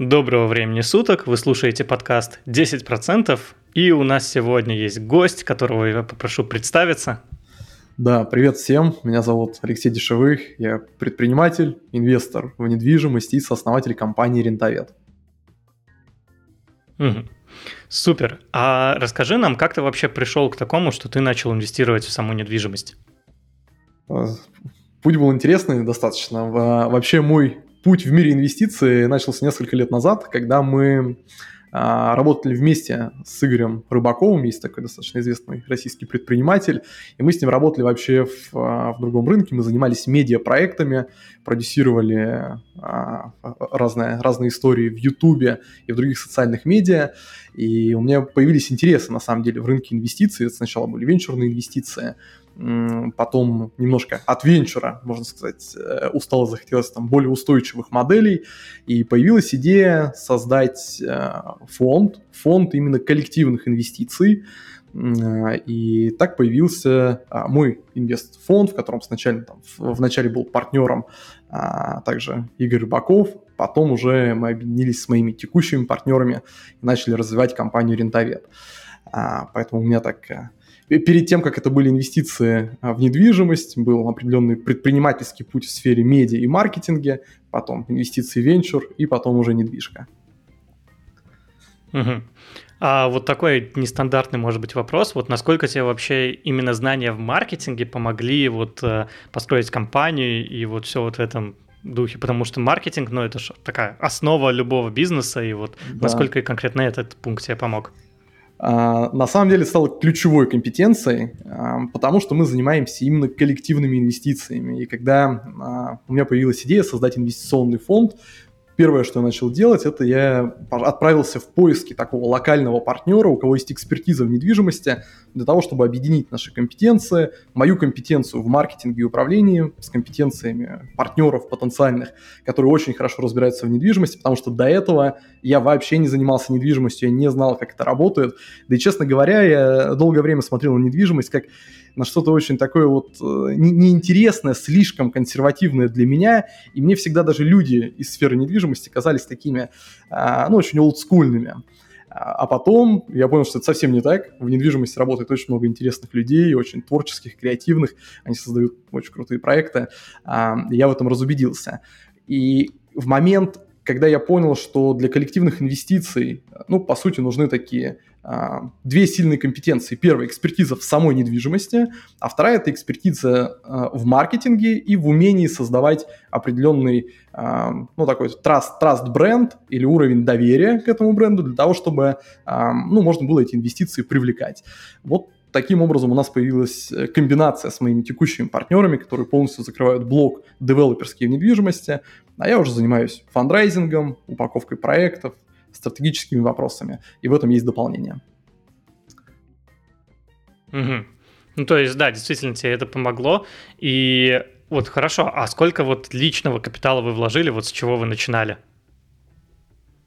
Доброго времени суток, вы слушаете подкаст 10%, и у нас сегодня есть гость, которого я попрошу представиться. Да, привет всем, меня зовут Алексей Дешевых, я предприниматель, инвестор в недвижимость и сооснователь компании Рентовет. Угу. Супер. А расскажи нам, как ты вообще пришел к такому, что ты начал инвестировать в саму недвижимость? А, путь был интересный достаточно. Вообще мой путь в мире инвестиций начался несколько лет назад, когда мы а, работали вместе с Игорем Рыбаковым, есть такой достаточно известный российский предприниматель, и мы с ним работали вообще в, а, в другом рынке, мы занимались медиапроектами, продюсировали а, разные, разные истории в Ютубе и в других социальных медиа, и у меня появились интересы, на самом деле, в рынке инвестиций, это сначала были венчурные инвестиции, потом немножко от венчура, можно сказать, э, устало захотелось там более устойчивых моделей, и появилась идея создать э, фонд, фонд именно коллективных инвестиций, и так появился а, мой инвестфонд, в котором сначала там, в начале был партнером а также Игорь Рыбаков. Потом уже мы объединились с моими текущими партнерами и начали развивать компанию Рентовет. А, поэтому у меня так э, перед тем, как это были инвестиции а, в недвижимость, был определенный предпринимательский путь в сфере медиа и маркетинга, потом инвестиции в венчур и потом уже недвижка. Угу. А вот такой нестандартный, может быть, вопрос. Вот насколько тебе вообще именно знания в маркетинге помогли вот э, построить компанию и вот все вот в этом духе, потому что маркетинг, ну, это же такая основа любого бизнеса, и вот да. насколько конкретно этот пункт тебе помог? А, на самом деле стало ключевой компетенцией, а, потому что мы занимаемся именно коллективными инвестициями. И когда а, у меня появилась идея создать инвестиционный фонд, первое, что я начал делать, это я отправился в поиски такого локального партнера, у кого есть экспертиза в недвижимости, для того, чтобы объединить наши компетенции, мою компетенцию в маркетинге и управлении с компетенциями партнеров потенциальных, которые очень хорошо разбираются в недвижимости, потому что до этого я вообще не занимался недвижимостью, я не знал, как это работает. Да и, честно говоря, я долгое время смотрел на недвижимость как на что-то очень такое вот э, неинтересное, слишком консервативное для меня, и мне всегда даже люди из сферы недвижимости казались такими, а, ну, очень олдскульными. А потом я понял, что это совсем не так. В недвижимости работает очень много интересных людей, очень творческих, креативных. Они создают очень крутые проекты. А, я в этом разубедился. И в момент, когда я понял, что для коллективных инвестиций, ну, по сути, нужны такие а, две сильные компетенции. Первая – экспертиза в самой недвижимости, а вторая – это экспертиза а, в маркетинге и в умении создавать определенный, а, ну, такой trust, trust или уровень доверия к этому бренду для того, чтобы, ну, можно было эти инвестиции привлекать. Вот таким образом у нас появилась э, комбинация с моими текущими партнерами, которые полностью закрывают блок девелоперские в недвижимости, а я уже занимаюсь фандрайзингом, упаковкой проектов, стратегическими вопросами. И в этом есть дополнение. Угу. Ну, то есть, да, действительно, тебе это помогло. И вот хорошо, а сколько вот личного капитала вы вложили, вот с чего вы начинали?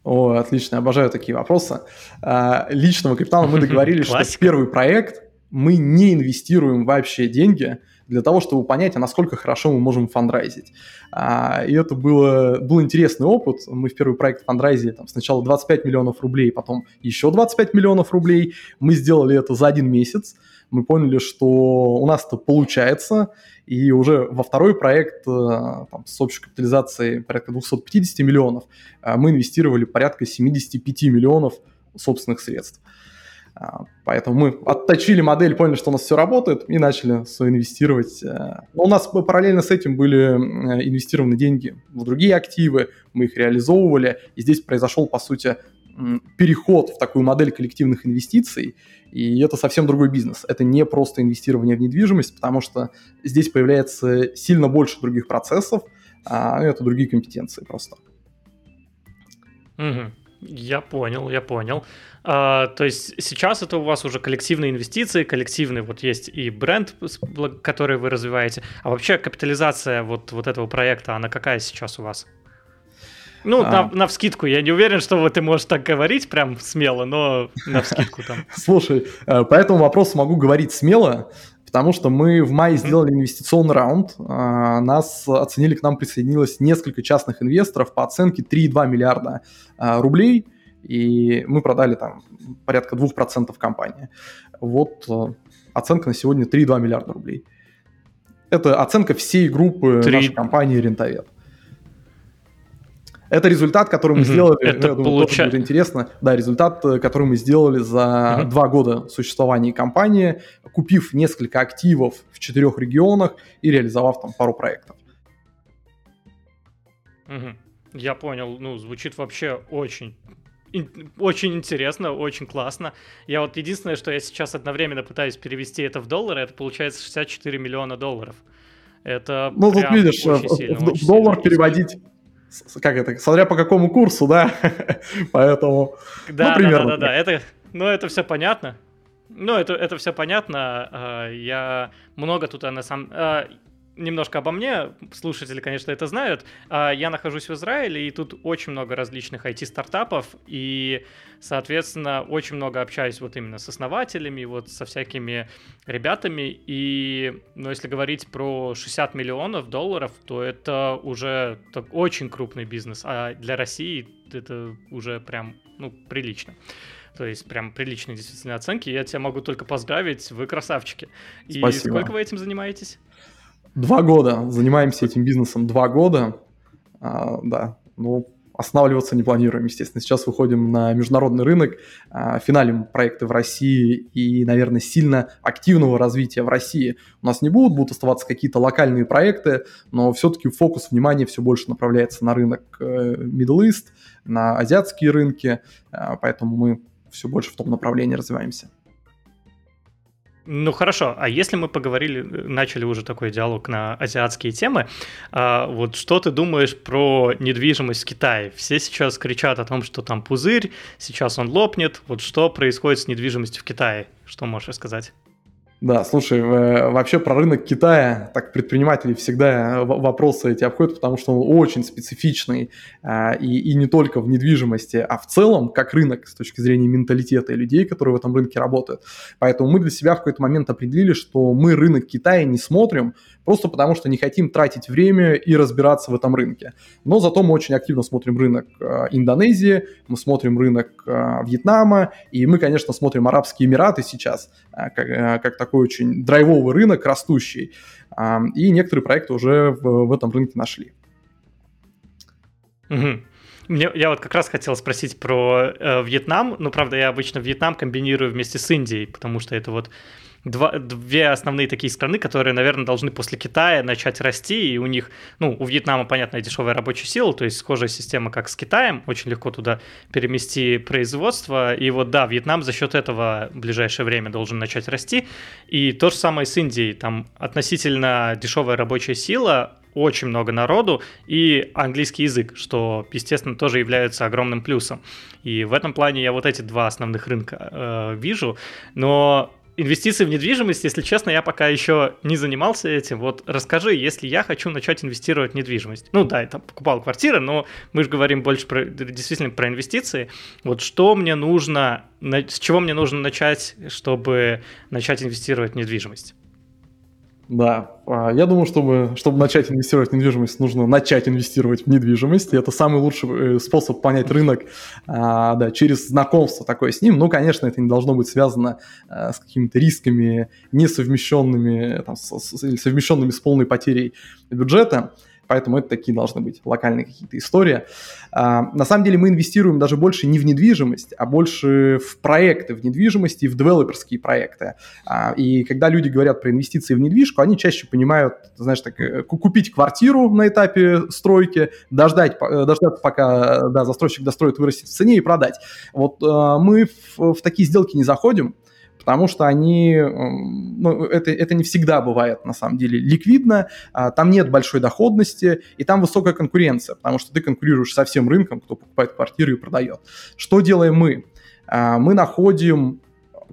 О, отлично, обожаю такие вопросы. А, личного капитала мы договорились, что первый проект мы не инвестируем вообще деньги – для того, чтобы понять, а насколько хорошо мы можем фандрайзить. А, и это было, был интересный опыт. Мы в первый проект фандрайзили там, сначала 25 миллионов рублей, потом еще 25 миллионов рублей. Мы сделали это за один месяц. Мы поняли, что у нас это получается, и уже во второй проект э, там, с общей капитализацией порядка 250 миллионов э, мы инвестировали порядка 75 миллионов собственных средств. Поэтому мы отточили модель, поняли, что у нас все работает, и начали соинвестировать. Э. Но у нас параллельно с этим были инвестированы деньги в другие активы, мы их реализовывали, и здесь произошел, по сути, переход в такую модель коллективных инвестиций, и это совсем другой бизнес. Это не просто инвестирование в недвижимость, потому что здесь появляется сильно больше других процессов, а это другие компетенции просто. Угу. Я понял, я понял. А, то есть сейчас это у вас уже коллективные инвестиции, коллективный вот есть и бренд, который вы развиваете. А вообще капитализация вот, вот этого проекта, она какая сейчас у вас? Ну, а... на, на вскидку. Я не уверен, что вот ты можешь так говорить прям смело, но на вскидку там. Слушай, э, по этому вопросу могу говорить смело, потому что мы в мае сделали инвестиционный раунд, а, нас оценили, к нам присоединилось несколько частных инвесторов по оценке 3,2 миллиарда а, рублей, и мы продали там порядка 2% компании. Вот э, оценка на сегодня 3,2 миллиарда рублей. Это оценка всей группы 3... нашей компании Рентовет. Это результат, который мы угу. сделали, это я думаю, получа... тоже будет интересно. Да, результат, э, который мы сделали за угу. два года существования компании, купив несколько активов в четырех регионах и реализовав там пару проектов. Угу. Я понял, ну, звучит вообще очень очень интересно, очень классно. Я вот единственное, что я сейчас одновременно пытаюсь перевести это в доллары, это получается 64 миллиона долларов. Это ну тут видишь, в, сильно, в, в доллар сильно. переводить как это, смотря по какому курсу, да, поэтому, да, ну, примерно. Да, да, да, да, это, ну, это все понятно. Ну, это, это все понятно. А, я много тут, а, на самом... Немножко обо мне, слушатели, конечно, это знают. А, я нахожусь в Израиле, и тут очень много различных IT-стартапов, и, соответственно, очень много общаюсь вот именно с основателями, вот со всякими ребятами, и, ну, если говорить про 60 миллионов долларов, то это уже так, очень крупный бизнес, а для России это уже прям, ну, прилично. То есть прям приличные действительно оценки. Я тебя могу только поздравить, вы красавчики. И Спасибо. сколько вы этим занимаетесь? Два года. Занимаемся этим бизнесом два года. А, да, ну, останавливаться не планируем, естественно. Сейчас выходим на международный рынок, а, финалим проекты в России и, наверное, сильно активного развития в России у нас не будут, будут оставаться какие-то локальные проекты, но все-таки фокус внимания все больше направляется на рынок э, Middle East, на азиатские рынки, а, поэтому мы все больше в том направлении развиваемся. Ну хорошо, а если мы поговорили, начали уже такой диалог на азиатские темы, а, вот что ты думаешь про недвижимость в Китае? Все сейчас кричат о том, что там пузырь, сейчас он лопнет. Вот что происходит с недвижимостью в Китае? Что можешь рассказать? Да, слушай, вообще про рынок Китая, так предприниматели всегда вопросы эти обходят, потому что он очень специфичный, а, и, и не только в недвижимости, а в целом как рынок с точки зрения менталитета и людей, которые в этом рынке работают. Поэтому мы для себя в какой-то момент определили, что мы рынок Китая не смотрим, просто потому что не хотим тратить время и разбираться в этом рынке. Но зато мы очень активно смотрим рынок э, Индонезии, мы смотрим рынок э, Вьетнама, и мы, конечно, смотрим Арабские Эмираты сейчас, э, как, как такой очень драйвовый рынок, растущий. И некоторые проекты уже в, в этом рынке нашли. Угу. Мне, я вот как раз хотел спросить про э, Вьетнам, но правда я обычно Вьетнам комбинирую вместе с Индией, потому что это вот два, две основные такие страны, которые, наверное, должны после Китая начать расти, и у них, ну, у Вьетнама, понятно, дешевая рабочая сила, то есть схожая система, как с Китаем, очень легко туда перемести производство, и вот, да, Вьетнам за счет этого в ближайшее время должен начать расти, и то же самое с Индией, там относительно дешевая рабочая сила, очень много народу и английский язык, что, естественно, тоже является огромным плюсом. И в этом плане я вот эти два основных рынка э, вижу. Но инвестиции в недвижимость, если честно, я пока еще не занимался этим. Вот расскажи, если я хочу начать инвестировать в недвижимость. Ну да, я там покупал квартиры, но мы же говорим больше про, действительно про инвестиции. Вот что мне нужно, с чего мне нужно начать, чтобы начать инвестировать в недвижимость? Да, а, я думаю, чтобы, чтобы начать инвестировать в недвижимость, нужно начать инвестировать в недвижимость. Это самый лучший э, способ понять рынок а, да, через знакомство такое с ним. Ну, конечно, это не должно быть связано а, с какими-то рисками, несовмещенными, там, с, с, совмещенными с полной потерей бюджета поэтому это такие должны быть локальные какие-то истории. А, на самом деле мы инвестируем даже больше не в недвижимость, а больше в проекты в недвижимости и в девелоперские проекты. А, и когда люди говорят про инвестиции в недвижку, они чаще понимают, знаешь, так, э, купить квартиру на этапе стройки, дождать, э, дождаться, пока да, застройщик достроит, вырастет в цене и продать. Вот а, мы в, в такие сделки не заходим, потому что они, ну, это, это не всегда бывает на самом деле ликвидно, а, там нет большой доходности, и там высокая конкуренция, потому что ты конкурируешь со всем рынком, кто покупает квартиры и продает. Что делаем мы? А, мы находим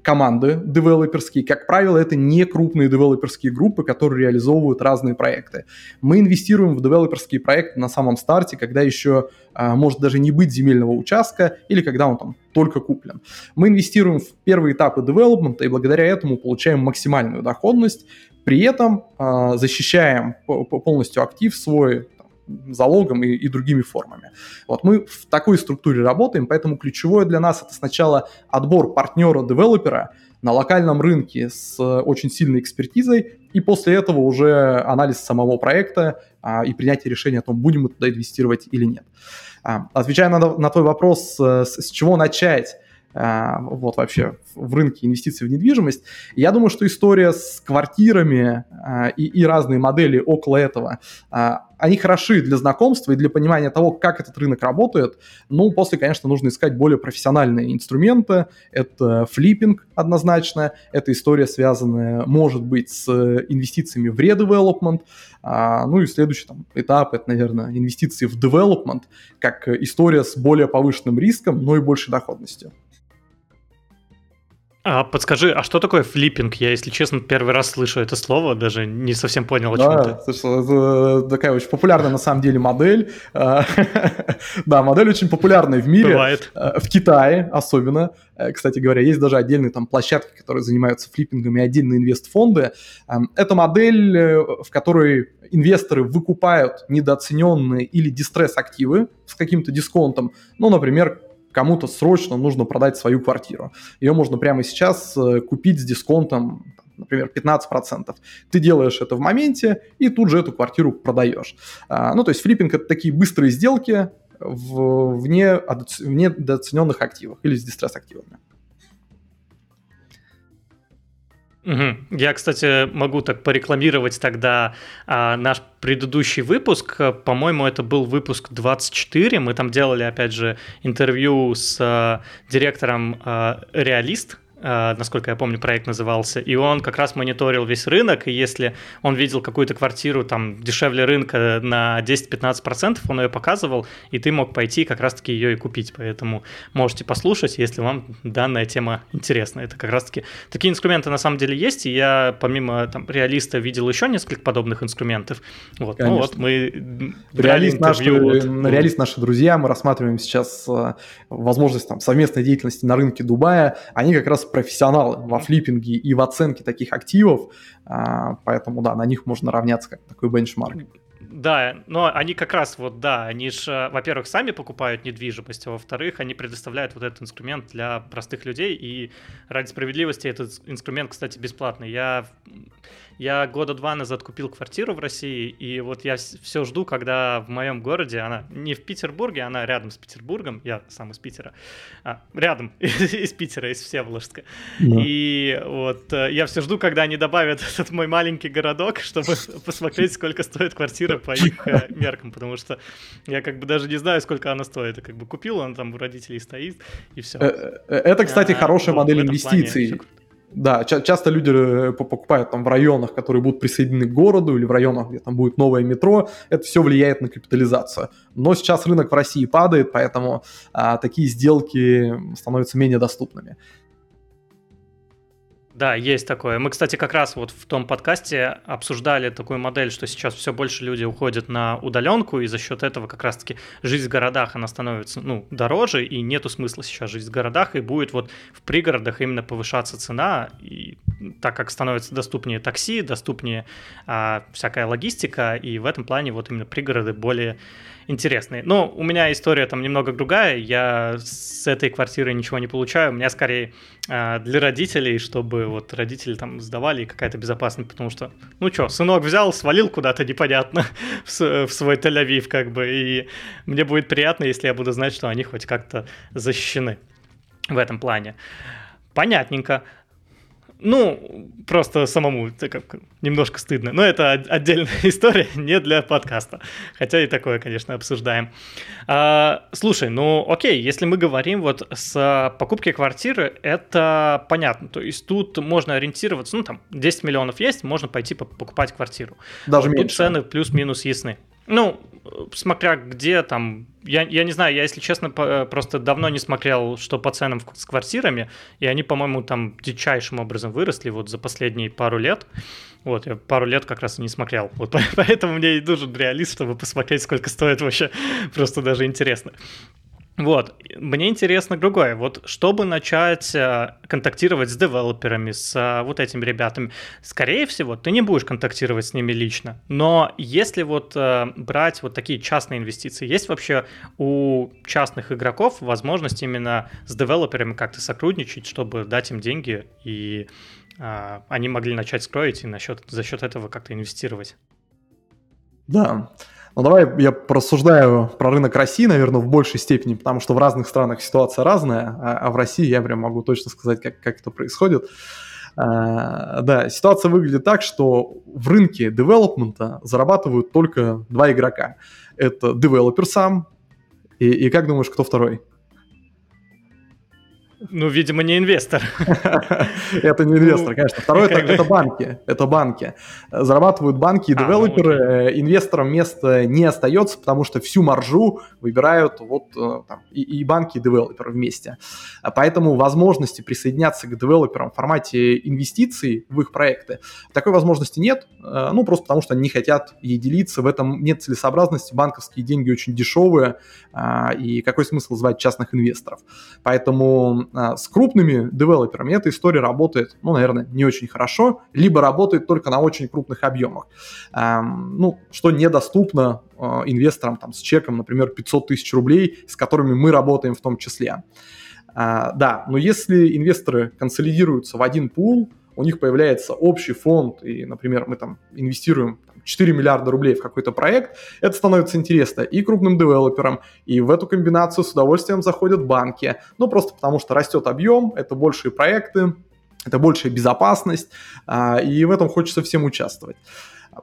команды девелоперские. Как правило, это не крупные девелоперские группы, которые реализовывают разные проекты. Мы инвестируем в девелоперские проекты на самом старте, когда еще а, может даже не быть земельного участка или когда он там только куплен. Мы инвестируем в первые этапы девелопмента и благодаря этому получаем максимальную доходность, при этом а, защищаем полностью актив свой залогом и, и другими формами. Вот мы в такой структуре работаем, поэтому ключевое для нас это сначала отбор партнера-девелопера на локальном рынке с очень сильной экспертизой, и после этого уже анализ самого проекта а, и принятие решения о том, будем мы туда инвестировать или нет. А, отвечая на, на твой вопрос, с, с чего начать, вот вообще в рынке инвестиций в недвижимость. Я думаю, что история с квартирами а, и, и разные модели около этого, а, они хороши для знакомства и для понимания того, как этот рынок работает. Ну, после, конечно, нужно искать более профессиональные инструменты. Это флиппинг однозначно, это история, связанная, может быть, с инвестициями в редевелопмент. Ну и следующий там, этап, это, наверное, инвестиции в development, как история с более повышенным риском, но и большей доходностью. А подскажи, а что такое флиппинг? Я, если честно, первый раз слышу это слово, даже не совсем понял, о чем да, ты. Слушай, это такая очень популярная на самом деле модель. А, да, модель очень популярная в мире. Бывает. А, в Китае особенно. Э, кстати говоря, есть даже отдельные там площадки, которые занимаются флиппингом и отдельные инвестфонды. Это модель, э, в которой инвесторы выкупают недооцененные или дистресс-активы с каким-то дисконтом. Ну, например, кому-то срочно нужно продать свою квартиру. Ее можно прямо сейчас э, купить с дисконтом, например, 15%. Ты делаешь это в моменте и тут же эту квартиру продаешь. А, ну, то есть флиппинг – это такие быстрые сделки в, вне, вне недооцененных активах или с дистресс-активами. Угу. Я, кстати, могу так порекламировать тогда а, наш предыдущий выпуск. По-моему, это был выпуск 24. Мы там делали, опять же, интервью с а, директором а, Реалист Э, насколько я помню, проект назывался, и он как раз мониторил весь рынок, и если он видел какую-то квартиру там дешевле рынка на 10-15%, он ее показывал, и ты мог пойти как раз-таки ее и купить, поэтому можете послушать, если вам данная тема интересна. Это как раз-таки такие инструменты на самом деле есть, и я помимо там реалиста видел еще несколько подобных инструментов. Вот, ну вот мы реалист, наши, вот. реалист наши друзья, мы рассматриваем сейчас э, возможность там совместной деятельности на рынке Дубая, они как раз профессионалы во флиппинге и в оценке таких активов, а, поэтому, да, на них можно равняться как такой бенчмарк. Да, но они как раз вот, да, они же, во-первых, сами покупают недвижимость, а во-вторых, они предоставляют вот этот инструмент для простых людей, и ради справедливости этот инструмент, кстати, бесплатный. Я я года два назад купил квартиру в России, и вот я все жду, когда в моем городе, она не в Петербурге, она рядом с Петербургом, я сам из Питера, а, рядом из Питера, из Всеволожска. Да. И вот э, я все жду, когда они добавят этот мой маленький городок, чтобы посмотреть, сколько стоит квартира по их э, меркам, потому что я как бы даже не знаю, сколько она стоит. Я как бы купил, она там у родителей стоит, и все. Э, это, кстати, а, хорошая модель инвестиций. Да, ча- часто люди э, покупают там в районах, которые будут присоединены к городу или в районах, где там будет новое метро. Это все влияет на капитализацию. Но сейчас рынок в России падает, поэтому а, такие сделки становятся менее доступными. Да, есть такое. Мы, кстати, как раз вот в том подкасте обсуждали такую модель, что сейчас все больше люди уходят на удаленку, и за счет этого как раз-таки жизнь в городах, она становится, ну, дороже, и нету смысла сейчас жить в городах, и будет вот в пригородах именно повышаться цена, и так как становится доступнее такси, доступнее а, всякая логистика, и в этом плане вот именно пригороды более интересные. Но у меня история там немного другая. Я с этой квартиры ничего не получаю. У меня скорее э, для родителей, чтобы вот родители там сдавали какая-то безопасность, потому что, ну что, сынок взял, свалил куда-то непонятно в, в свой Тель-Авив, как бы, и мне будет приятно, если я буду знать, что они хоть как-то защищены в этом плане. Понятненько. Ну, просто самому это как немножко стыдно. Но это отдельная история, не для подкаста. Хотя и такое, конечно, обсуждаем. А, слушай, ну окей, если мы говорим вот с покупки квартиры, это понятно. То есть тут можно ориентироваться, ну там 10 миллионов есть, можно пойти покупать квартиру. Даже вот меньше. Тут цены плюс-минус ясны. Ну, смотря где там, я, я не знаю, я, если честно, по, просто давно не смотрел, что по ценам с квартирами, и они, по-моему, там дичайшим образом выросли вот за последние пару лет. Вот, я пару лет как раз и не смотрел. Вот поэтому мне и нужен реалист, чтобы посмотреть, сколько стоит вообще. Просто даже интересно. Вот, мне интересно другое. Вот, чтобы начать э, контактировать с девелоперами, с э, вот этими ребятами, скорее всего, ты не будешь контактировать с ними лично. Но если вот э, брать вот такие частные инвестиции, есть вообще у частных игроков возможность именно с девелоперами как-то сотрудничать, чтобы дать им деньги и они могли начать строить и насчет, за счет этого как-то инвестировать? Да. Ну давай я порассуждаю про рынок России, наверное, в большей степени, потому что в разных странах ситуация разная, а, а в России я прям могу точно сказать, как, как это происходит. А, да, ситуация выглядит так, что в рынке девелопмента зарабатывают только два игрока. Это девелопер сам, и, и как думаешь, кто второй? Ну, видимо, не инвестор. Это не инвестор, ну, конечно. Второе это банки. Это банки. Зарабатывают банки и а, ну, девелоперы. Э, инвесторам места не остается, потому что всю маржу выбирают вот э, и банки, и девелоперы вместе. Поэтому возможности присоединяться к девелоперам в формате инвестиций в их проекты, такой возможности нет. Э, ну, просто потому что они не хотят ей делиться. В этом нет целесообразности. Банковские деньги очень дешевые. И какой смысл звать частных инвесторов? Поэтому а, с крупными девелоперами эта история работает, ну, наверное, не очень хорошо, либо работает только на очень крупных объемах. Ну, что недоступно а, инвесторам там, с чеком, например, 500 тысяч рублей, с которыми мы работаем в том числе. А, да, но если инвесторы консолидируются в один пул, у них появляется общий фонд, и, например, мы там инвестируем 4 миллиарда рублей в какой-то проект, это становится интересно и крупным девелоперам, и в эту комбинацию с удовольствием заходят банки. Ну, просто потому что растет объем, это большие проекты, это большая безопасность, а, и в этом хочется всем участвовать.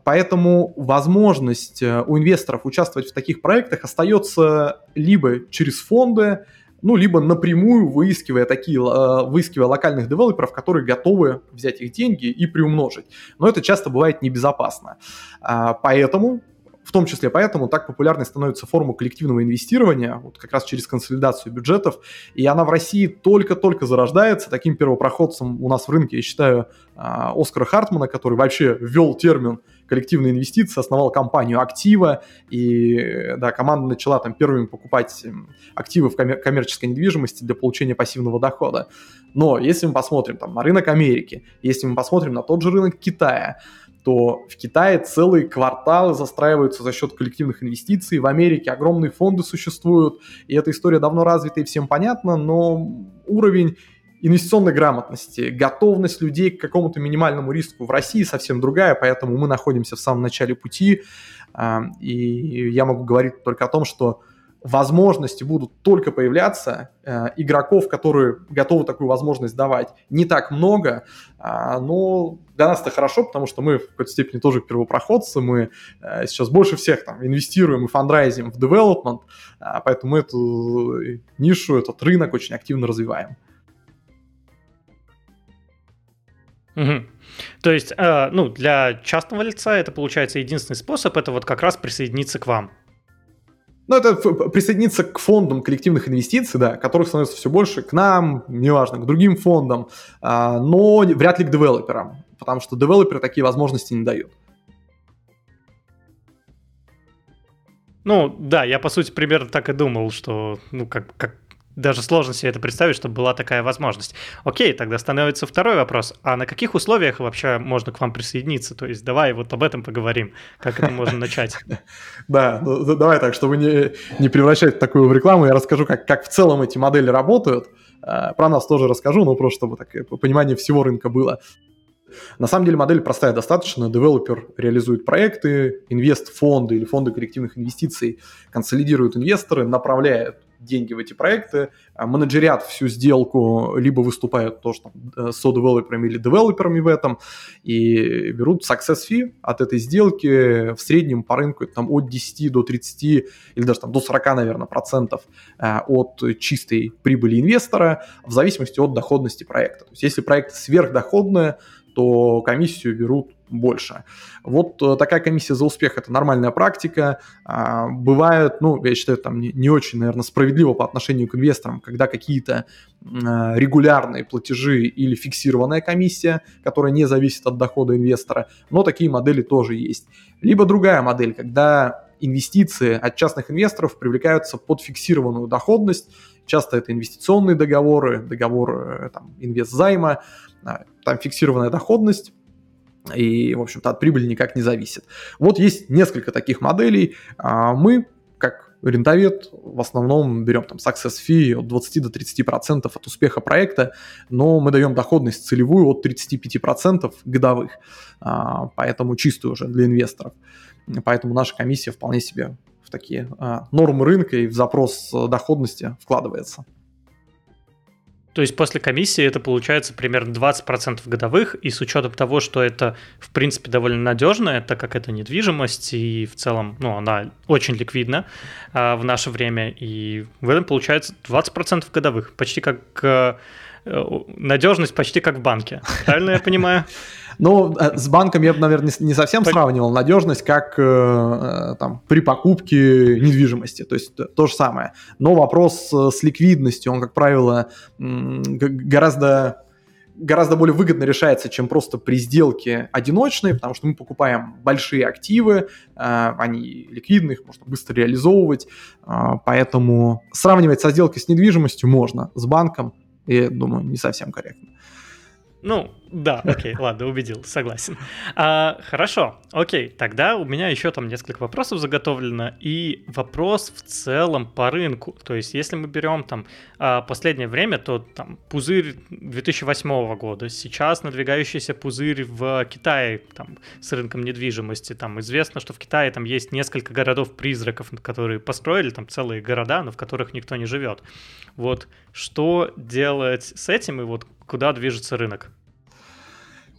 Поэтому возможность э, у инвесторов участвовать в таких проектах остается либо через фонды, ну, либо напрямую выискивая такие, э, выискивая локальных девелоперов, которые готовы взять их деньги и приумножить. Но это часто бывает небезопасно. А, поэтому в том числе поэтому так популярной становится форма коллективного инвестирования, вот как раз через консолидацию бюджетов, и она в России только-только зарождается. Таким первопроходцем у нас в рынке, я считаю, а, Оскара Хартмана, который вообще ввел термин коллективные инвестиции, основал компанию «Актива», и да, команда начала там первыми покупать активы в коммер- коммерческой недвижимости для получения пассивного дохода. Но если мы посмотрим там на рынок Америки, если мы посмотрим на тот же рынок Китая, то в Китае целые кварталы застраиваются за счет коллективных инвестиций, в Америке огромные фонды существуют, и эта история давно развита и всем понятна, но уровень инвестиционной грамотности, готовность людей к какому-то минимальному риску в России совсем другая, поэтому мы находимся в самом начале пути, а, и я могу говорить только о том, что возможности будут только появляться, э, игроков, которые готовы такую возможность давать, не так много, э, но для нас это хорошо, потому что мы в какой-то степени тоже первопроходцы, мы э, сейчас больше всех там инвестируем и фандрайзим в development, э, поэтому мы эту нишу, этот рынок очень активно развиваем. Угу. То есть, э, ну, для частного лица это получается единственный способ, это вот как раз присоединиться к вам. Ну, это присоединиться к фондам коллективных инвестиций, да, которых становится все больше, к нам, неважно, к другим фондам, а, но вряд ли к девелоперам, потому что девелоперы такие возможности не дают. Ну, да, я, по сути, примерно так и думал, что, ну, как, как даже сложно себе это представить, чтобы была такая возможность. Окей, тогда становится второй вопрос. А на каких условиях вообще можно к вам присоединиться? То есть давай вот об этом поговорим. Как это можно начать? Да, ну, давай так, чтобы не, превращать такую в рекламу, я расскажу, как, в целом эти модели работают. А, про нас тоже расскажу, но просто чтобы так, понимание всего рынка было. На самом деле модель простая достаточно. Девелопер реализует проекты, инвест-фонды или фонды коллективных инвестиций консолидируют инвесторы, направляют деньги в эти проекты, а менеджерят всю сделку, либо выступают тоже там э, со-девелоперами или девелоперами в этом, и берут success fee от этой сделки в среднем по рынку там, от 10 до 30 или даже там, до 40, наверное, процентов э, от чистой прибыли инвестора в зависимости от доходности проекта. То есть если проект сверхдоходный, то комиссию берут больше. Вот э, такая комиссия за успех – это нормальная практика. А, бывает, ну, я считаю, там не, не очень, наверное, справедливо по отношению к инвесторам, когда какие-то а, регулярные платежи или фиксированная комиссия, которая не зависит от дохода инвестора, но такие модели тоже есть. Либо другая модель, когда инвестиции от частных инвесторов привлекаются под фиксированную доходность, часто это инвестиционные договоры, договоры э, там, инвестзайма, а, там фиксированная доходность, и, в общем-то, от прибыли никак не зависит. Вот есть несколько таких моделей. А, мы, как рентовед, в основном берем там success fee от 20 до 30 процентов от успеха проекта, но мы даем доходность целевую от 35 процентов годовых, а, поэтому чистую уже для инвесторов. Поэтому наша комиссия вполне себе в такие нормы рынка и в запрос доходности вкладывается. То есть после комиссии это получается примерно 20% годовых, и с учетом того, что это, в принципе, довольно надежно, так как это недвижимость, и в целом, ну, она очень ликвидна а, в наше время, и в этом получается 20% годовых, почти как э, надежность почти как в банке. Правильно я понимаю? Ну, э, с банком я бы, наверное, не совсем сравнивал надежность, как э, э, там, при покупке недвижимости. То есть то же самое. Но вопрос с ликвидностью, он, как правило, гораздо гораздо более выгодно решается, чем просто при сделке одиночной, потому что мы покупаем большие активы, они ликвидны, их можно быстро реализовывать, поэтому сравнивать со сделкой с недвижимостью можно, с банком, я думаю, не совсем корректно. Ну, да, окей, ладно, убедил, согласен. А, хорошо, окей, тогда у меня еще там несколько вопросов заготовлено, и вопрос в целом по рынку. То есть, если мы берем там а, последнее время, то там пузырь 2008 года, сейчас надвигающийся пузырь в Китае там, с рынком недвижимости. Там известно, что в Китае там есть несколько городов-призраков, которые построили там целые города, но в которых никто не живет. Вот что делать с этим и вот куда движется рынок?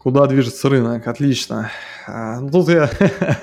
Куда движется рынок? Отлично. А, ну, тут я...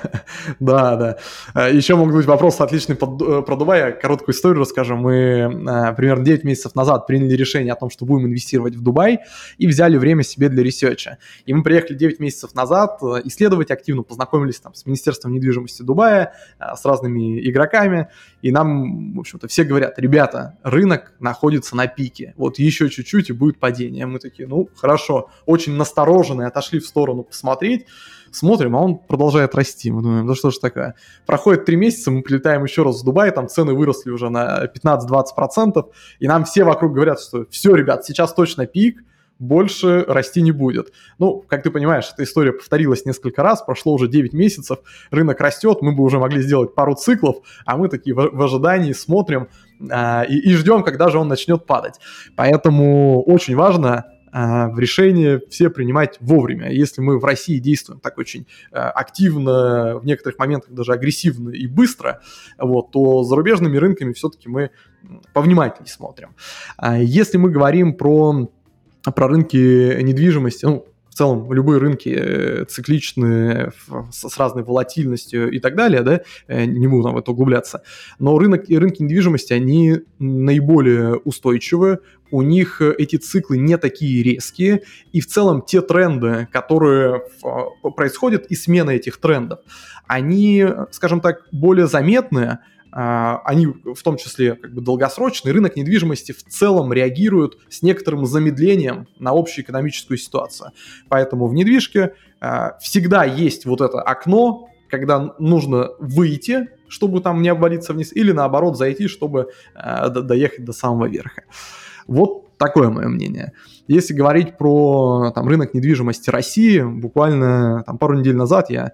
да, да. А, Еще могут быть вопросы отличные э, про Дубай. Я короткую историю расскажу. Мы а, примерно 9 месяцев назад приняли решение о том, что будем инвестировать в Дубай и взяли время себе для research а. И мы приехали 9 месяцев назад э, исследовать активно, познакомились там с Министерством недвижимости Дубая, с разными игроками. И нам, в общем-то, все говорят, ребята, рынок находится на пике. Вот еще чуть-чуть и будет падение. Мы такие, ну, хорошо. Очень настороженные, отошли в сторону посмотреть смотрим, а он продолжает расти. Мы думаем, да что ж такое. Проходит три месяца, мы прилетаем еще раз в Дубай, там цены выросли уже на 15-20%, и нам все вокруг говорят, что все, ребят, сейчас точно пик, больше расти не будет. Ну, как ты понимаешь, эта история повторилась несколько раз, прошло уже 9 месяцев, рынок растет, мы бы уже могли сделать пару циклов, а мы такие в, в ожидании смотрим а, и, и ждем, когда же он начнет падать. Поэтому очень важно в решение все принимать вовремя. Если мы в России действуем так очень а, активно, в некоторых моментах даже агрессивно и быстро, вот, то зарубежными рынками все-таки мы повнимательнее смотрим. А если мы говорим про, про рынки недвижимости, ну, целом любые рынки э, цикличные, с разной волатильностью и так далее, да, э, не буду в это углубляться, но рынок и рынки недвижимости, они наиболее устойчивы, у них эти циклы не такие резкие, и в целом те тренды, которые происходят, и смена этих трендов, они, скажем так, более заметные, они в том числе как бы долгосрочный рынок недвижимости в целом реагирует с некоторым замедлением на общую экономическую ситуацию. Поэтому в недвижке а, всегда есть вот это окно, когда нужно выйти, чтобы там не обвалиться вниз, или наоборот зайти, чтобы а, доехать до самого верха. Вот такое мое мнение. Если говорить про там, рынок недвижимости России, буквально там, пару недель назад я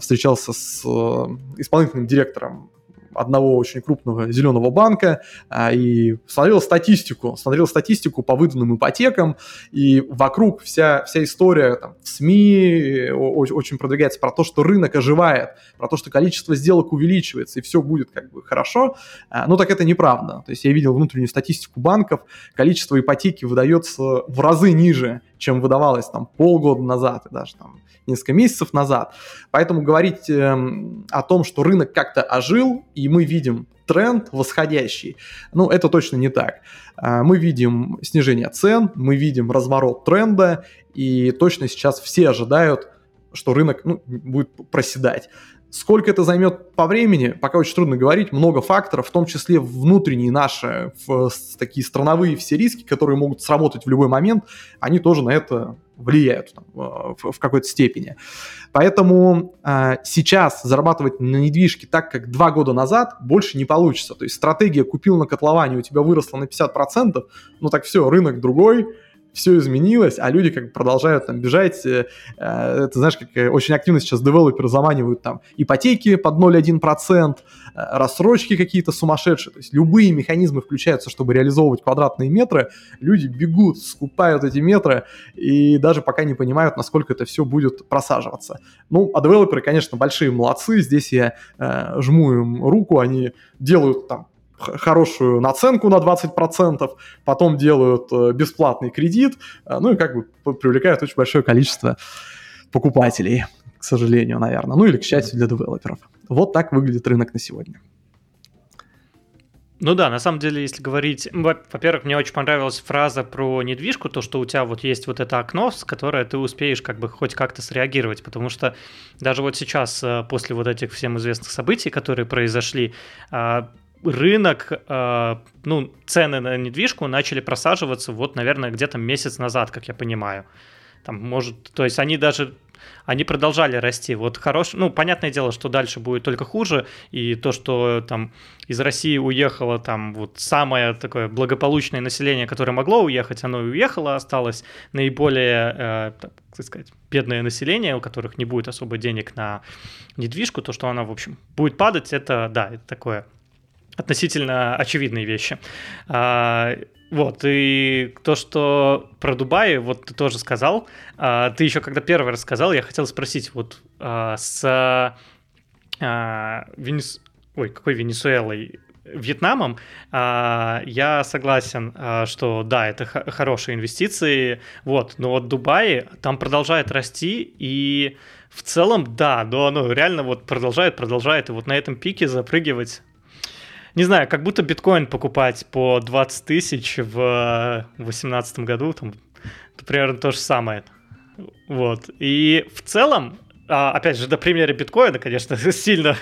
встречался с э, исполнительным директором одного очень крупного зеленого банка а, и смотрел статистику, смотрел статистику по выданным ипотекам, и вокруг вся, вся история там, в СМИ очень, очень продвигается про то, что рынок оживает, про то, что количество сделок увеличивается, и все будет как бы хорошо. А, ну так это неправда. То есть я видел внутреннюю статистику банков, количество ипотеки выдается в разы ниже, чем выдавалось там полгода назад и даже там несколько месяцев назад. Поэтому говорить э, о том, что рынок как-то ожил, и мы видим тренд восходящий, ну, это точно не так. Э, мы видим снижение цен, мы видим разворот тренда, и точно сейчас все ожидают что рынок ну, будет проседать. Сколько это займет по времени, пока очень трудно говорить. Много факторов, в том числе внутренние наши, в, такие страновые все риски, которые могут сработать в любой момент, они тоже на это влияют там, в, в какой-то степени. Поэтому э, сейчас зарабатывать на недвижке так, как два года назад, больше не получится. То есть стратегия купил на котловане, у тебя выросла на 50%, ну так все, рынок другой, все изменилось, а люди как бы продолжают там бежать. Э, э, ты знаешь, как э, очень активно сейчас девелоперы заманивают там ипотеки под 0,1%, рассрочки какие-то сумасшедшие. То есть любые механизмы включаются, чтобы реализовывать квадратные метры. Люди бегут, скупают эти метры и даже пока не понимают, насколько это все будет просаживаться. Ну, а девелоперы, конечно, большие молодцы. Здесь я э, жму им руку, они делают там хорошую наценку на 20%, потом делают э, бесплатный кредит, э, ну и как бы привлекают очень большое количество покупателей, к сожалению, наверное, ну или к счастью для девелоперов. Вот так выглядит рынок на сегодня. Ну да, на самом деле, если говорить, во-первых, мне очень понравилась фраза про недвижку, то, что у тебя вот есть вот это окно, с которое ты успеешь как бы хоть как-то среагировать, потому что даже вот сейчас, э, после вот этих всем известных событий, которые произошли, а, рынок, э, ну, цены на недвижку начали просаживаться вот, наверное, где-то месяц назад, как я понимаю. Там, может, то есть они даже они продолжали расти. Вот хорош, ну, понятное дело, что дальше будет только хуже, и то, что там из России уехало там вот самое такое благополучное население, которое могло уехать, оно и уехало, осталось наиболее, э, так сказать, бедное население, у которых не будет особо денег на недвижку, то, что она, в общем, будет падать, это, да, это такое относительно очевидные вещи. А, вот, и то, что про Дубай, вот ты тоже сказал, а, ты еще когда первый раз сказал, я хотел спросить, вот а, с а, Венес... Ой, какой Венесуэлой? Вьетнамом, а, я согласен, а, что да, это хорошие инвестиции, вот, но вот Дубай там продолжает расти, и в целом, да, но оно реально вот продолжает, продолжает, и вот на этом пике запрыгивать не знаю, как будто биткоин покупать по 20 тысяч в 2018 году, там, примерно то же самое. Вот. И в целом, а, опять же, на примере биткоина, конечно, сильно,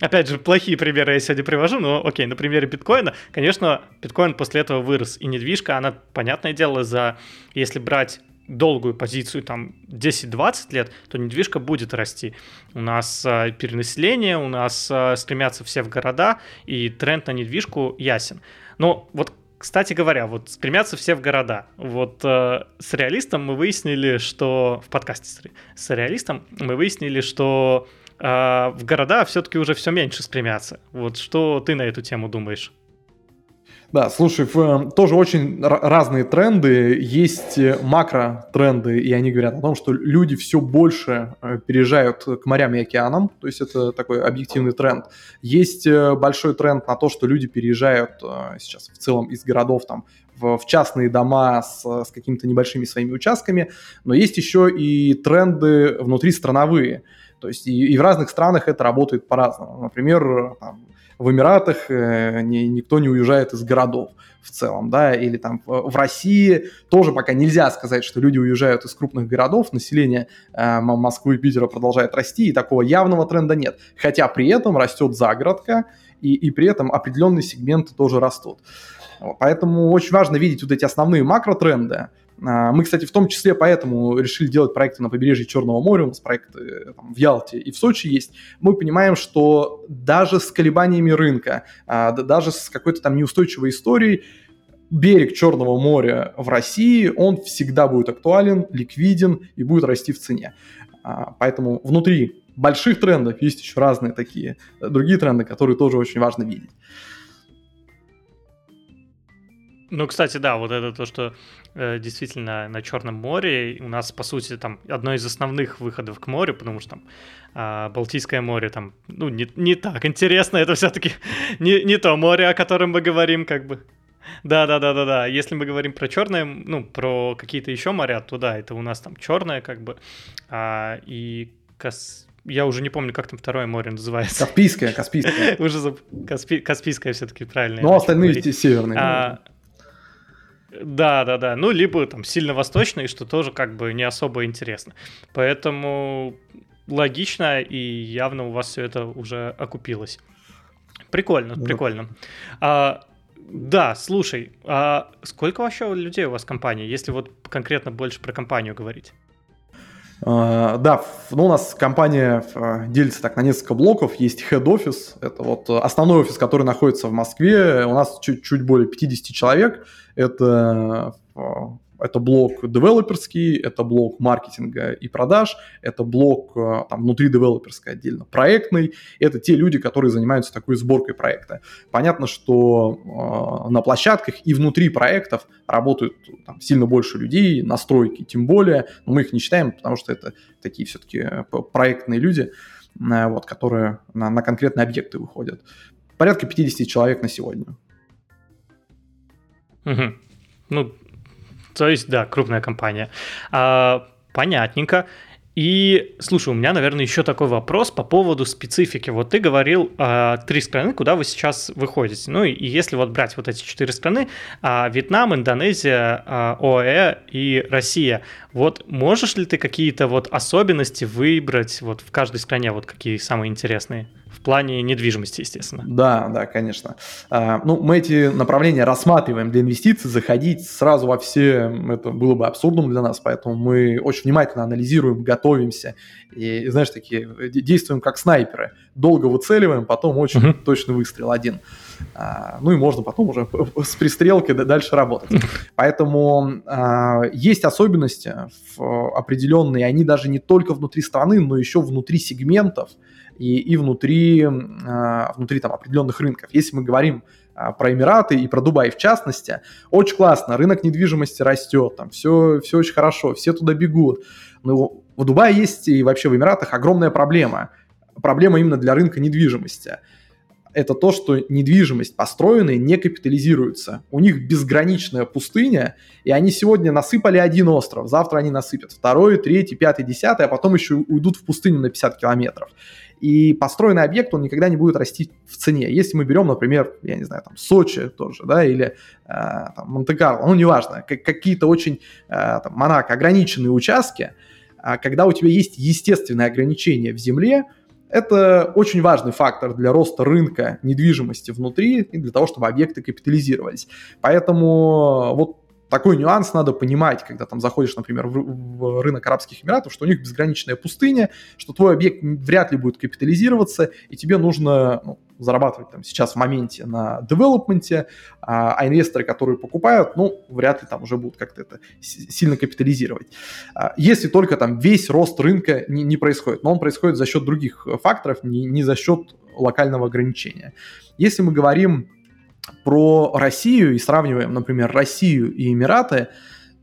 опять же, плохие примеры я сегодня привожу, но окей, на примере биткоина, конечно, биткоин после этого вырос, и недвижка, она, понятное дело, за, если брать долгую позицию, там 10-20 лет, то недвижка будет расти. У нас э, перенаселение, у нас э, стремятся все в города, и тренд на недвижку ясен. Но вот кстати говоря, вот стремятся все в города. Вот э, с реалистом мы выяснили, что в подкасте с реалистом мы выяснили, что э, в города все-таки уже все меньше стремятся. Вот что ты на эту тему думаешь? Да, слушай, в, тоже очень разные тренды. Есть э, макро-тренды, и они говорят о том, что люди все больше э, переезжают к морям и океанам, то есть это такой объективный тренд. Есть э, большой тренд на то, что люди переезжают сейчас в целом из городов там в частные дома с, с какими-то небольшими своими участками, но есть еще и тренды внутри страновые. То есть и, и в разных странах это работает по-разному. Например, там, в Эмиратах э, не, никто не уезжает из городов в целом, да, или там в, России тоже пока нельзя сказать, что люди уезжают из крупных городов, население э, Москвы и Питера продолжает расти, и такого явного тренда нет. Хотя при этом растет загородка, и, и при этом определенные сегменты тоже растут. Поэтому очень важно видеть вот эти основные макротренды, мы, кстати, в том числе поэтому решили делать проекты на побережье Черного моря, у нас проекты э, там, в Ялте и в Сочи есть. Мы понимаем, что даже с колебаниями рынка, а, даже с какой-то там неустойчивой историей, берег Черного моря в России, он всегда будет актуален, ликвиден и будет расти в цене. А, поэтому внутри больших трендов есть еще разные такие э, другие тренды, которые тоже очень важно видеть. Ну, кстати, да, вот это то, что э, действительно на Черном море у нас, по сути, там одно из основных выходов к морю, потому что там э, Балтийское море там, ну, не, не так интересно, это все-таки не, не то море, о котором мы говорим, как бы. Да, да, да, да, да. Если мы говорим про черное, ну, про какие-то еще моря, то да, это у нас там черное, как бы, а, и Кас... Я уже не помню, как там второе море называется. Каспийское, Каспийское. Уже Каспийское все-таки правильно. Ну, остальные северные. Да, да, да. Ну, либо там сильно восточный, что тоже как бы не особо интересно. Поэтому логично, и явно у вас все это уже окупилось. Прикольно, да. прикольно. А, да, слушай, а сколько вообще людей у вас в компании, если вот конкретно больше про компанию говорить? Uh, да, ну, у нас компания uh, делится так на несколько блоков. Есть head office, это вот основной офис, который находится в Москве. У нас чуть, чуть более 50 человек. Это uh, это блок девелоперский, это блок маркетинга и продаж, это блок э, там, внутри девелоперской отдельно проектный. Это те люди, которые занимаются такой сборкой проекта. Понятно, что э, на площадках и внутри проектов работают там, сильно больше людей, настройки тем более, но мы их не считаем, потому что это такие все-таки э, проектные люди, э, вот, которые на, на конкретные объекты выходят. Порядка 50 человек на сегодня. Угу. Ну, то есть, да, крупная компания. А, понятненько. И, слушай, у меня, наверное, еще такой вопрос по поводу специфики. Вот ты говорил э, три страны, куда вы сейчас выходите. Ну и если вот брать вот эти четыре страны, э, Вьетнам, Индонезия, э, ОАЭ и Россия, вот можешь ли ты какие-то вот особенности выбрать вот в каждой стране, вот какие самые интересные? В плане недвижимости, естественно. Да, да, конечно. А, ну, мы эти направления рассматриваем для инвестиций, заходить сразу во все, это было бы абсурдным для нас, поэтому мы очень внимательно анализируем, готовимся и, знаешь, такие, действуем как снайперы. Долго выцеливаем, потом очень uh-huh. точный выстрел один. А, ну и можно потом уже с пристрелкой дальше работать. Поэтому а, есть особенности определенные, они даже не только внутри страны, но еще внутри сегментов, и, и внутри, а, внутри там, определенных рынков. Если мы говорим а, про Эмираты и про Дубай в частности, очень классно, рынок недвижимости растет, там все, все очень хорошо, все туда бегут. Но в Дубае есть и вообще в Эмиратах огромная проблема. Проблема именно для рынка недвижимости это то, что недвижимость построенная не капитализируется. У них безграничная пустыня, и они сегодня насыпали один остров, завтра они насыпят второй, третий, пятый, десятый, а потом еще уйдут в пустыню на 50 километров. И построенный объект, он никогда не будет расти в цене. Если мы берем, например, я не знаю, там, Сочи тоже, да, или э, Монте-Карло, ну, неважно, как, какие-то очень, э, там, Монако, ограниченные участки, э, когда у тебя есть естественные ограничения в земле, это очень важный фактор для роста рынка недвижимости внутри и для того, чтобы объекты капитализировались. Поэтому вот такой нюанс надо понимать, когда там заходишь, например, в, в рынок Арабских Эмиратов, что у них безграничная пустыня, что твой объект вряд ли будет капитализироваться, и тебе нужно ну, зарабатывать там сейчас в моменте на девелопменте, а, а инвесторы, которые покупают, ну, вряд ли там уже будут как-то это сильно капитализировать. А, если только там весь рост рынка не, не происходит, но он происходит за счет других факторов, не, не за счет локального ограничения. Если мы говорим про Россию и сравниваем, например, Россию и Эмираты,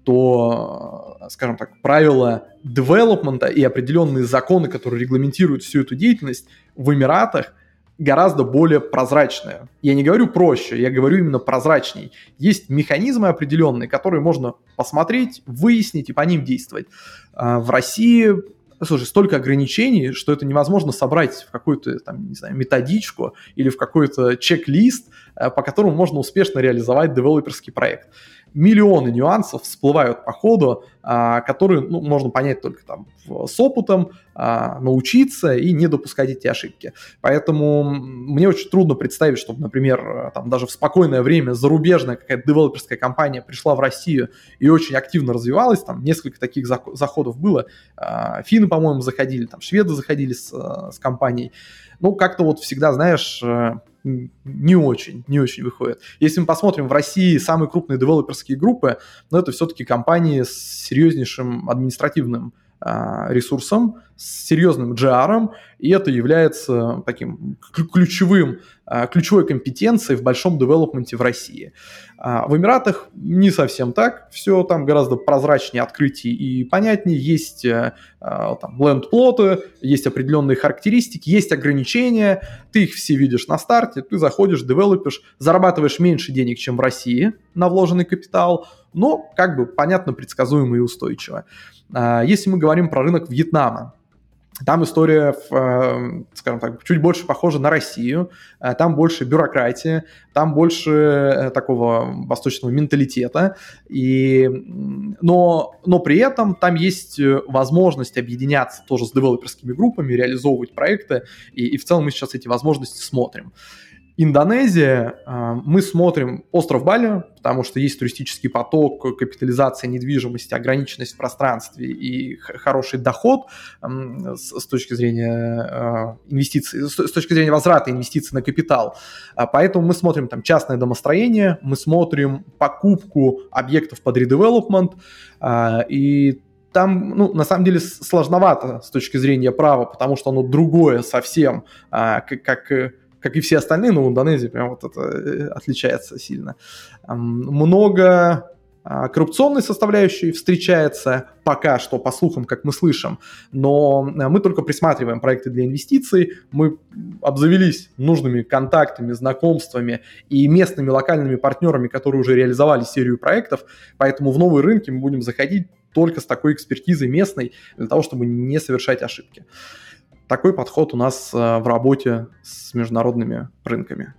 то, скажем так, правила девелопмента и определенные законы, которые регламентируют всю эту деятельность в Эмиратах гораздо более прозрачные. Я не говорю проще, я говорю именно прозрачней. Есть механизмы определенные, которые можно посмотреть, выяснить и по ним действовать. А в России слушай, столько ограничений, что это невозможно собрать в какую-то, там, не знаю, методичку или в какой-то чек-лист, э, по которому можно успешно реализовать девелоперский проект миллионы нюансов всплывают по ходу, а, которые ну, можно понять только там с опытом, а, научиться и не допускать эти ошибки. Поэтому мне очень трудно представить, чтобы, например, там даже в спокойное время зарубежная какая-то девелоперская компания пришла в Россию и очень активно развивалась, там несколько таких заходов было, а, финны, по-моему, заходили, там шведы заходили с, с компанией, ну, как-то вот всегда, знаешь, э, не очень, не очень выходит. Если мы посмотрим в России самые крупные девелоперские группы, ну, это все-таки компании с серьезнейшим административным ресурсом, с серьезным GR, и это является таким ключевым, а, ключевой компетенцией в большом девелопменте в России. А, в Эмиратах не совсем так, все там гораздо прозрачнее, открытие и понятнее, есть э, там ленд-плоты, есть определенные характеристики, есть ограничения, ты их все видишь на старте, ты заходишь, девелопишь, зарабатываешь меньше денег, чем в России на вложенный капитал, но как бы понятно, предсказуемо и устойчиво. А, если мы говорим про рынок Вьетнама, там история, э, скажем так, чуть больше похожа на Россию, э, там больше бюрократии, там больше э, такого восточного менталитета, и, но, но при этом там есть возможность объединяться тоже с девелоперскими группами, реализовывать проекты, и, и в целом мы сейчас эти возможности смотрим. Индонезия, а, мы смотрим остров Бали, потому что есть туристический поток, капитализация недвижимости, ограниченность в пространстве и хороший доход с точки зрения а, инвестиций, с точки зрения возврата инвестиций на капитал. А, поэтому мы смотрим там частное домостроение, мы смотрим покупку объектов под редевелопмент, и там, ну, на самом деле сложновато с точки зрения права, потому что оно другое совсем, как, как и все остальные, но в Индонезии прям вот это э, отличается сильно. Много а, коррупционной составляющей встречается пока что, по слухам, как мы слышим, но э, мы только присматриваем проекты для инвестиций, мы обзавелись нужными контактами, знакомствами и местными локальными партнерами, которые уже реализовали серию проектов, поэтому в новые рынки мы будем заходить только с такой экспертизой местной для того, чтобы не совершать ошибки такой подход у нас э, в работе с международными рынками.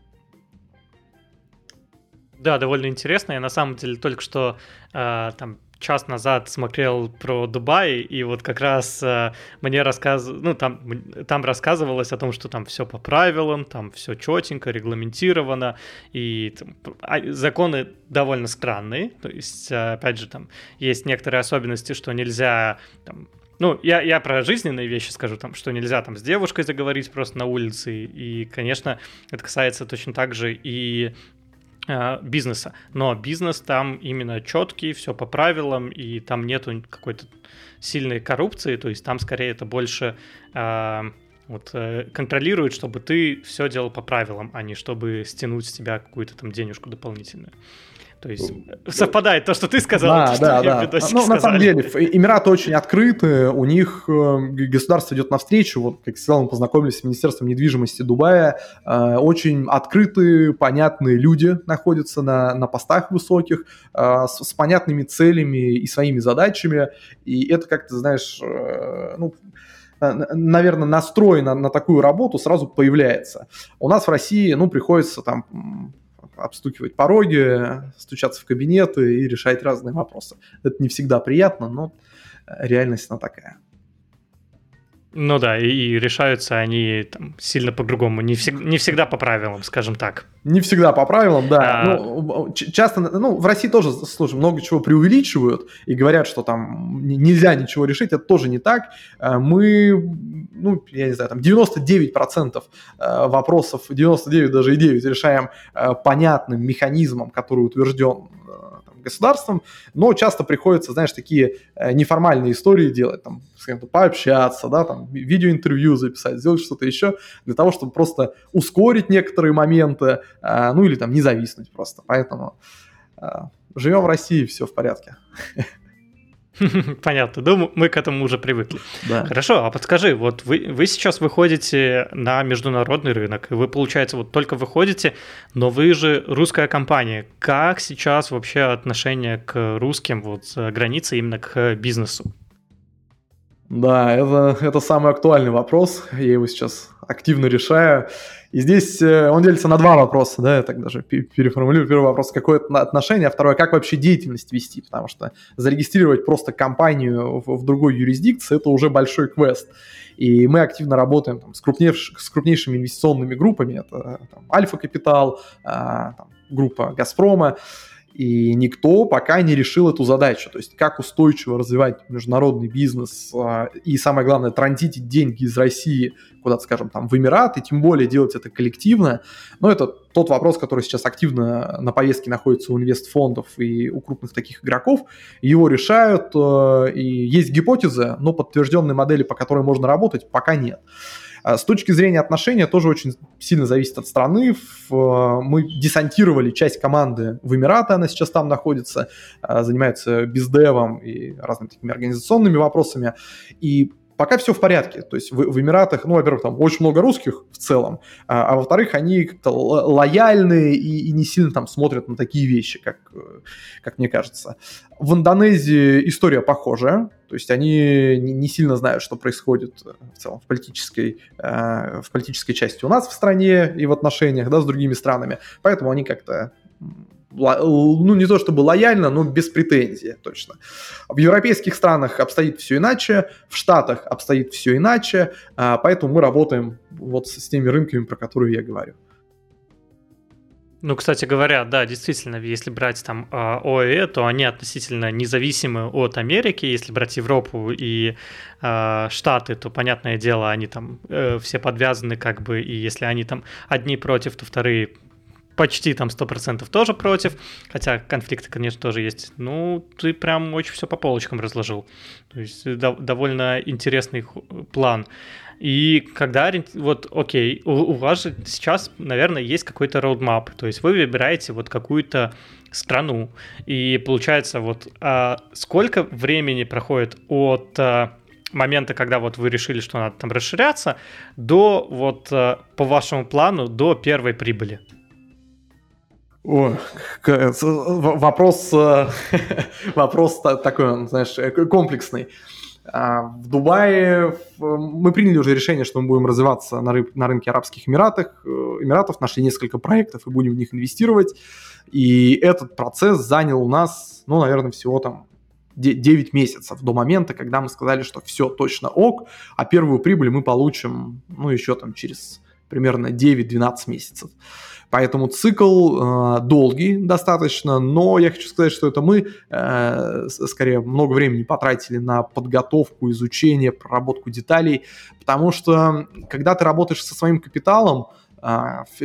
Да, довольно интересно. Я на самом деле только что э, там час назад смотрел про Дубай, и вот как раз э, мне рассказ... ну, там, там рассказывалось о том, что там все по правилам, там все четенько, регламентировано, и там, а, законы довольно странные, то есть, опять же, там есть некоторые особенности, что нельзя там, ну, я, я про жизненные вещи скажу, там, что нельзя там с девушкой заговорить просто на улице, и, конечно, это касается точно так же и э, бизнеса. Но бизнес там именно четкий, все по правилам, и там нету какой-то сильной коррупции, то есть там скорее это больше э, вот, э, контролирует, чтобы ты все делал по правилам, а не чтобы стянуть с тебя какую-то там денежку дополнительную. То есть совпадает то, что ты сказал, да, то, да, да. Ну, сказали. на самом деле, Эмираты очень открыты, у них э, государство идет навстречу, вот, как сказал, мы познакомились с Министерством недвижимости Дубая, э, очень открытые, понятные люди находятся на, на постах высоких, э, с, с понятными целями и своими задачами, и это как-то, знаешь, ну, наверное, настрой на, на такую работу сразу появляется. У нас в России, ну, приходится там обстукивать пороги, стучаться в кабинеты и решать разные вопросы. Это не всегда приятно, но реальность она такая. Ну да, и, и решаются они там, сильно по-другому, не, всег, не всегда по правилам, скажем так. Не всегда по правилам, да. А... Ну, часто, ну, в России тоже, слушай, много чего преувеличивают и говорят, что там нельзя ничего решить, это тоже не так. Э, мы, ну, я не знаю, там 99% э, вопросов, 99 даже и 9 решаем э, понятным механизмом, который утвержден государством, но часто приходится, знаешь, такие э, неформальные истории делать, там, с кем-то пообщаться, да, там, видеоинтервью записать, сделать что-то еще, для того, чтобы просто ускорить некоторые моменты, э, ну или там не зависнуть просто. Поэтому э, живем в России, все в порядке. Понятно, думаю, мы к этому уже привыкли. Да. Хорошо, а подскажи, вот вы, вы сейчас выходите на международный рынок, и вы, получается, вот только выходите, но вы же русская компания. Как сейчас вообще отношение к русским вот с границы именно к бизнесу? Да, это, это самый актуальный вопрос, я его сейчас активно решаю. И здесь э, он делится на два вопроса, да, я так даже переформулирую. Первый вопрос, какое отношение, а второй, как вообще деятельность вести, потому что зарегистрировать просто компанию в, в другой юрисдикции – это уже большой квест. И мы активно работаем там, с, крупнейш, с крупнейшими инвестиционными группами, это там, Альфа Капитал, а, там, группа Газпрома, и никто пока не решил эту задачу. То есть как устойчиво развивать международный бизнес а, и, самое главное, транзитить деньги из России куда-то, скажем, там, в Эмираты, тем более делать это коллективно. Но это тот вопрос, который сейчас активно на повестке находится у инвестфондов и у крупных таких игроков. Его решают, э, и есть гипотезы, но подтвержденной модели, по которой можно работать, пока нет. А с точки зрения отношения тоже очень сильно зависит от страны. Э, мы десантировали часть команды в Эмираты, она сейчас там находится, э, занимается бездевом и разными такими организационными вопросами. И пока все в порядке. То есть в, в Эмиратах, ну, во-первых, там очень много русских в целом, а, а во-вторых, они как-то лояльны и, и не сильно там смотрят на такие вещи, как, как мне кажется. В Индонезии история похожая, то есть они не, не сильно знают, что происходит в целом в политической, э, в политической части у нас в стране и в отношениях да, с другими странами, поэтому они как-то ну, не то чтобы лояльно, но без претензий, точно. В европейских странах обстоит все иначе, в Штатах обстоит все иначе, а, поэтому мы работаем вот с теми рынками, про которые я говорю. Ну, кстати говоря, да, действительно, если брать там а, ОЭ, то они относительно независимы от Америки. Если брать Европу и э, Штаты, то, понятное дело, они там э, все подвязаны как бы, и если они там одни против, то вторые почти там 100% тоже против, хотя конфликты, конечно, тоже есть. Ну, ты прям очень все по полочкам разложил. То есть э, до, довольно интересный план. И когда, вот, окей, у, у вас же сейчас, наверное, есть какой-то roadmap, то есть вы выбираете вот какую-то страну, и получается вот а сколько времени проходит от а, момента, когда вот вы решили, что надо там расширяться, до вот а, по вашему плану, до первой прибыли? О, вопрос, вопрос такой, знаешь, комплексный. В Дубае мы приняли уже решение, что мы будем развиваться на, ры- на рынке Арабских Эмиратах, э, Эмиратов, нашли несколько проектов и будем в них инвестировать. И этот процесс занял у нас, ну, наверное, всего там 9 месяцев до момента, когда мы сказали, что все точно ок, а первую прибыль мы получим, ну, еще там через примерно 9-12 месяцев. Поэтому цикл э, долгий достаточно, но я хочу сказать, что это мы э, скорее много времени потратили на подготовку, изучение, проработку деталей, потому что когда ты работаешь со своим капиталом,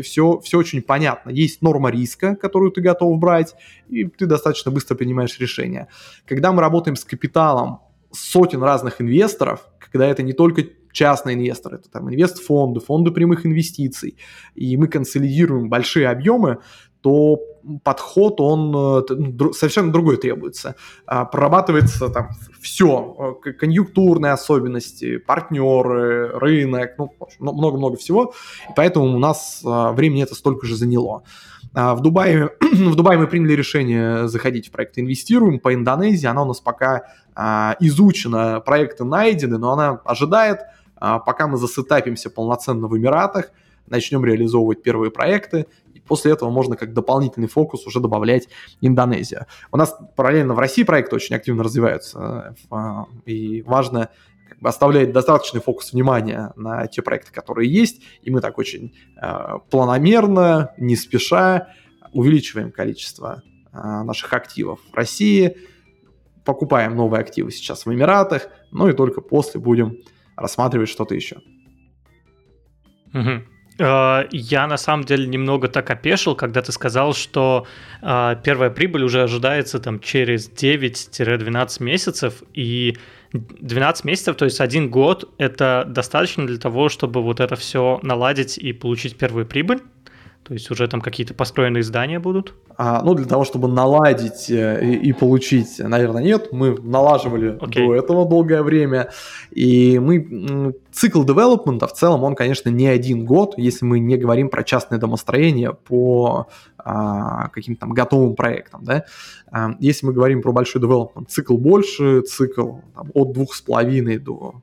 все, все очень понятно. Есть норма риска, которую ты готов брать, и ты достаточно быстро принимаешь решение. Когда мы работаем с капиталом сотен разных инвесторов, когда это не только частные инвесторы, это там инвестфонды, фонды прямых инвестиций, и мы консолидируем большие объемы, то подход, он э, ну, совершенно другой требуется. А, прорабатывается там все, э, конъюнктурные особенности, партнеры, рынок, ну, много-много всего, и поэтому у нас а, времени это столько же заняло. А, в Дубае, в Дубае мы приняли решение заходить в проект «Инвестируем» по Индонезии, она у нас пока изучена, проекты найдены, но она ожидает, а пока мы засетапимся полноценно в Эмиратах, начнем реализовывать первые проекты, и после этого можно как дополнительный фокус уже добавлять Индонезия. У нас параллельно в России проекты очень активно развиваются, э, и важно как бы оставлять достаточный фокус внимания на те проекты, которые есть, и мы так очень э, планомерно, не спеша увеличиваем количество э, наших активов в России, покупаем новые активы сейчас в Эмиратах, ну и только после будем рассматривать что-то еще. Угу. Я на самом деле немного так опешил, когда ты сказал, что э, первая прибыль уже ожидается там через 9-12 месяцев, и 12 месяцев, то есть один год, это достаточно для того, чтобы вот это все наладить и получить первую прибыль? То есть уже там какие-то построенные здания будут? А, ну, для того, чтобы наладить э, и, и получить, наверное, нет. Мы налаживали okay. до этого долгое время. И мы... Цикл девелопмента в целом, он, конечно, не один год, если мы не говорим про частное домостроение по а, каким-то там готовым проектам, да. А, если мы говорим про большой девелопмент, цикл больше, цикл там, от двух с половиной до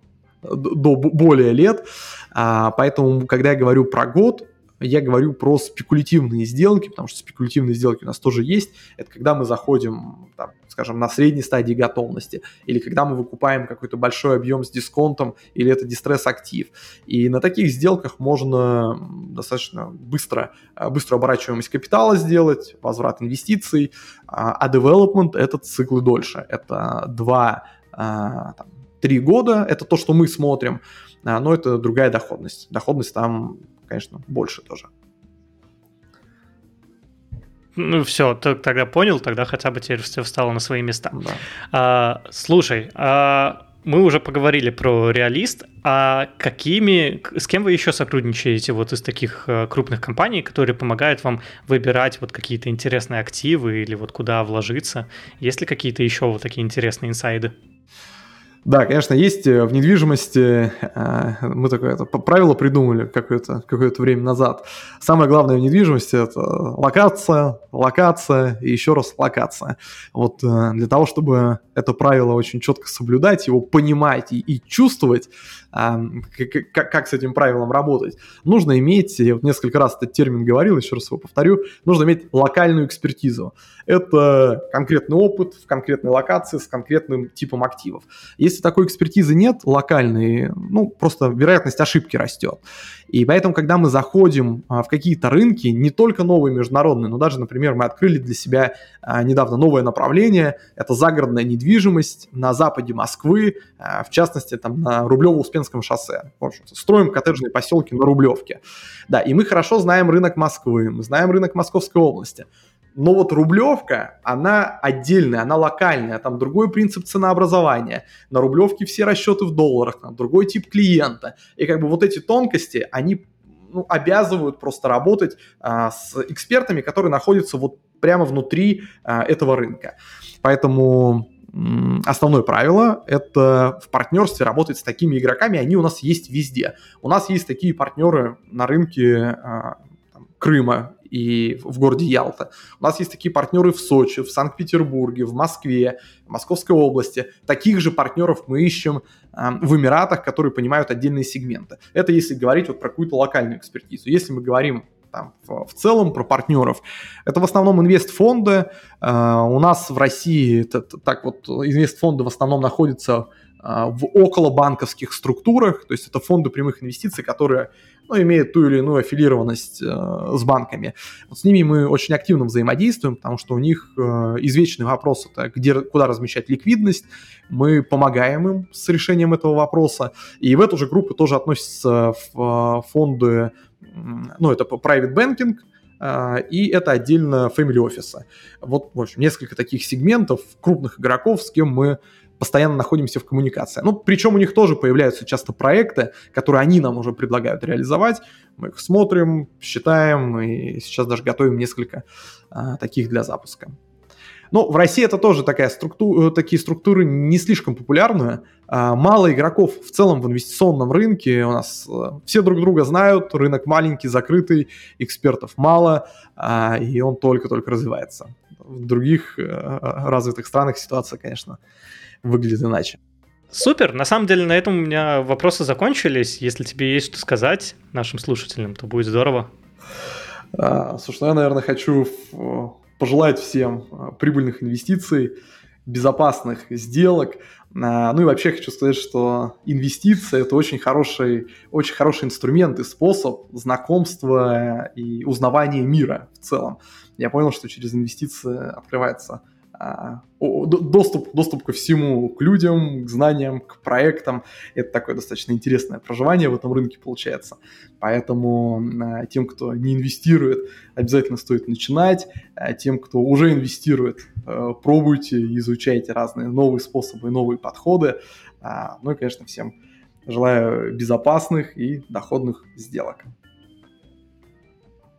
до более лет. А, поэтому, когда я говорю про год, я говорю про спекулятивные сделки, потому что спекулятивные сделки у нас тоже есть. Это когда мы заходим, там, скажем, на средней стадии готовности, или когда мы выкупаем какой-то большой объем с дисконтом, или это дистресс-актив. И на таких сделках можно достаточно быстро, быстро оборачиваемость капитала сделать, возврат инвестиций, а, а development — это циклы дольше. Это два, а, там, три года, это то, что мы смотрим, а, но это другая доходность. Доходность там конечно, больше тоже. Ну все, тогда понял, тогда хотя бы теперь все встало на свои места. Да. А, слушай, а мы уже поговорили про реалист, а какими, с кем вы еще сотрудничаете вот из таких э, крупных компаний, которые помогают вам выбирать вот какие-то интересные активы или вот куда вложиться? Есть ли какие-то еще вот такие интересные инсайды? Да, конечно, есть э, в недвижимости, э, мы такое это, правило придумали какое-то какое время назад. Самое главное в недвижимости – это локация, локация и еще раз локация. Вот э, для того, чтобы это правило очень четко соблюдать, его понимать и, и чувствовать, как, с этим правилом работать, нужно иметь, я вот несколько раз этот термин говорил, еще раз его повторю, нужно иметь локальную экспертизу. Это конкретный опыт в конкретной локации с конкретным типом активов. Если такой экспертизы нет, локальной, ну, просто вероятность ошибки растет. И поэтому, когда мы заходим а, в какие-то рынки, не только новые международные, но даже, например, мы открыли для себя а, недавно новое направление, это загородная недвижимость на западе Москвы, а, в частности, там на Рублево-Успенском шоссе. В общем, строим коттеджные поселки на Рублевке. Да, и мы хорошо знаем рынок Москвы, мы знаем рынок Московской области. Но вот Рублевка, она отдельная, она локальная, там другой принцип ценообразования. На Рублевке все расчеты в долларах, там другой тип клиента. И как бы вот эти тонкости, они ну, обязывают просто работать а, с экспертами, которые находятся вот прямо внутри а, этого рынка. Поэтому основное правило – это в партнерстве работать с такими игроками, они у нас есть везде. У нас есть такие партнеры на рынке а, там, Крыма, и в городе Ялта. У нас есть такие партнеры в Сочи, в Санкт-Петербурге, в Москве, в Московской области. Таких же партнеров мы ищем э, в Эмиратах, которые понимают отдельные сегменты. Это если говорить вот про какую-то локальную экспертизу. Если мы говорим там, в, в целом про партнеров. Это в основном инвестфонды. Э, у нас в России это, так вот инвестфонды в основном находятся э, в околобанковских структурах, то есть это фонды прямых инвестиций, которые ну, имеют ту или иную аффилированность э, с банками. Вот с ними мы очень активно взаимодействуем, потому что у них э, извечный вопрос это где, куда размещать ликвидность. Мы помогаем им с решением этого вопроса. И в эту же группу тоже относятся в, э, фонды, ну, это private banking, Uh, и это отдельно family office. Вот, в общем, несколько таких сегментов крупных игроков, с кем мы постоянно находимся в коммуникации. Ну, причем у них тоже появляются часто проекты, которые они нам уже предлагают реализовать. Мы их смотрим, считаем, и сейчас даже готовим несколько а, таких для запуска. Но в России это тоже такая структура, такие структуры не слишком популярны. А, мало игроков в целом в инвестиционном рынке. У нас а, все друг друга знают, рынок маленький, закрытый, экспертов мало, а, и он только-только развивается. В других а, развитых странах ситуация, конечно, выглядит иначе. Супер. На самом деле на этом у меня вопросы закончились. Если тебе есть что сказать нашим слушателям, то будет здорово. А, слушай, ну я, наверное, хочу пожелать всем а, прибыльных инвестиций, безопасных сделок. А, ну и вообще хочу сказать, что инвестиция – это очень хороший, очень хороший инструмент и способ знакомства и узнавания мира в целом. Я понял, что через инвестиции открывается доступ, доступ ко всему, к людям, к знаниям, к проектам. Это такое достаточно интересное проживание в этом рынке получается. Поэтому а, тем, кто не инвестирует, обязательно стоит начинать. А тем, кто уже инвестирует, пробуйте, изучайте разные новые способы, новые подходы. Ну и, конечно, всем желаю безопасных и доходных сделок.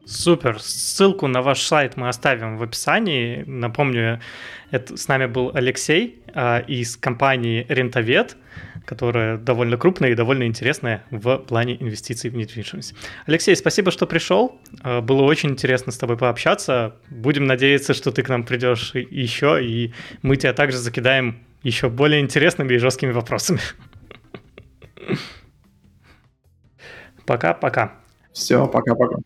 Супер. Ссылку на ваш сайт мы оставим в описании. Напомню, это, с нами был Алексей э, из компании Рентовед, которая довольно крупная и довольно интересная в плане инвестиций в недвижимость. Алексей, спасибо, что пришел. Э, было очень интересно с тобой пообщаться. Будем надеяться, что ты к нам придешь еще, и мы тебя также закидаем еще более интересными и жесткими вопросами. Пока-пока. Все, пока-пока.